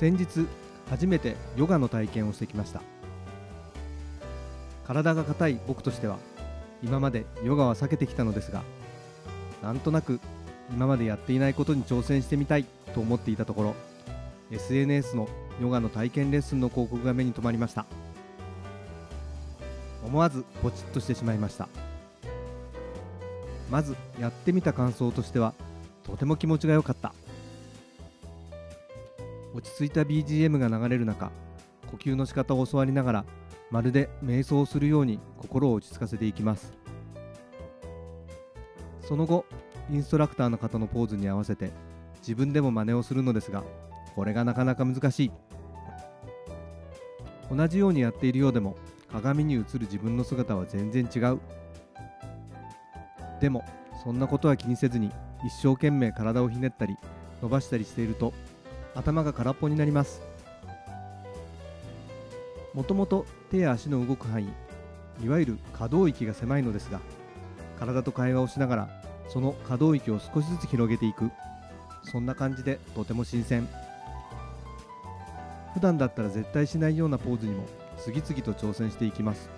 先日初めてヨガの体験をしてきました。体が硬い僕としては今までヨガは避けてきたのですがなんとなく今までやっていないことに挑戦してみたいと思っていたところ SNS のヨガの体験レッスンの広告が目に留まりました。思わずポチッとしてしまいました。まずやってみた感想としてはとても気持ちが良かった。落ち着いた BGM が流れる中呼吸の仕方を教わりながらまるで瞑想するように心を落ち着かせていきます。その後インストラクターの方のポーズに合わせて自分でも真似をするのですがこれがなかなか難しい。同じようにやっているようでも鏡に映る自分の姿は全然違う。でもそんなことは気にせずに一生懸命体をひねったり伸ばしたりしていると頭が空っぽになります。もともと手や足の動く範囲いわゆる可動域が狭いのですが体と会話をしながらその可動域を少しずつ広げていく。そんな感じでとても新鮮。普段だったら絶対しないようなポーズにも次々と挑戦していきます。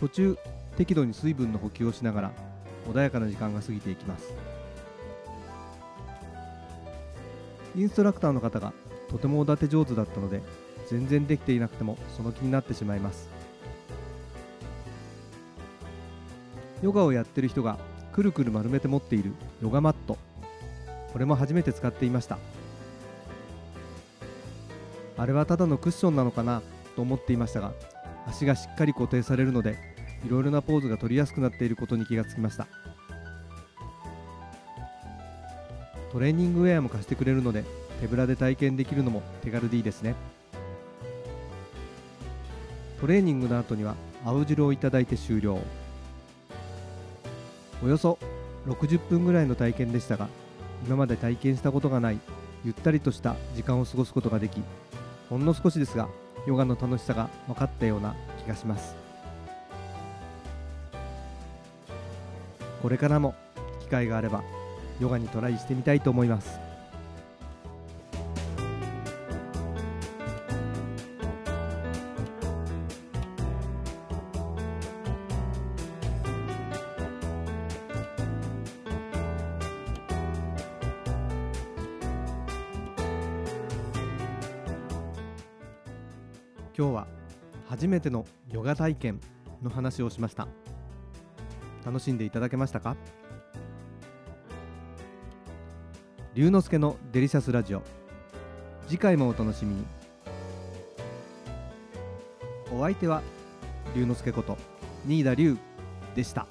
途中適度に水分の補給をしながら穏やかな時間が過ぎていきます。インストラクターの方がとてもおだて上手だったので全然できていなくてもその気になってしまいます。ヨガをやってる人がくるくる丸めて持っているヨガマット。これも初めて使っていました。あれはただのクッションなのかなと思っていましたが足がしっかり固定されるのでいろいろなポーズが取りやすくなっていることに気がつきました。トレーニングウェアも貸してくれるので手ぶらで体験できるのも手軽でいいですね。トレーニングの後には青汁をいただいて終了。およそ60分ぐらいの体験でしたが今まで体験したことがないゆったりとした時間を過ごすことができほんの少しですがヨガの楽しさが分かったような気がします。これからも機会があればヨガにトライしてみたいと思います。今日は初めてのヨガ体験の話をしました。楽しんでいただけましたか？龍之介のデリシャスラジオ。次回もお楽しみに。お相手は龍之介こと新田龍でした。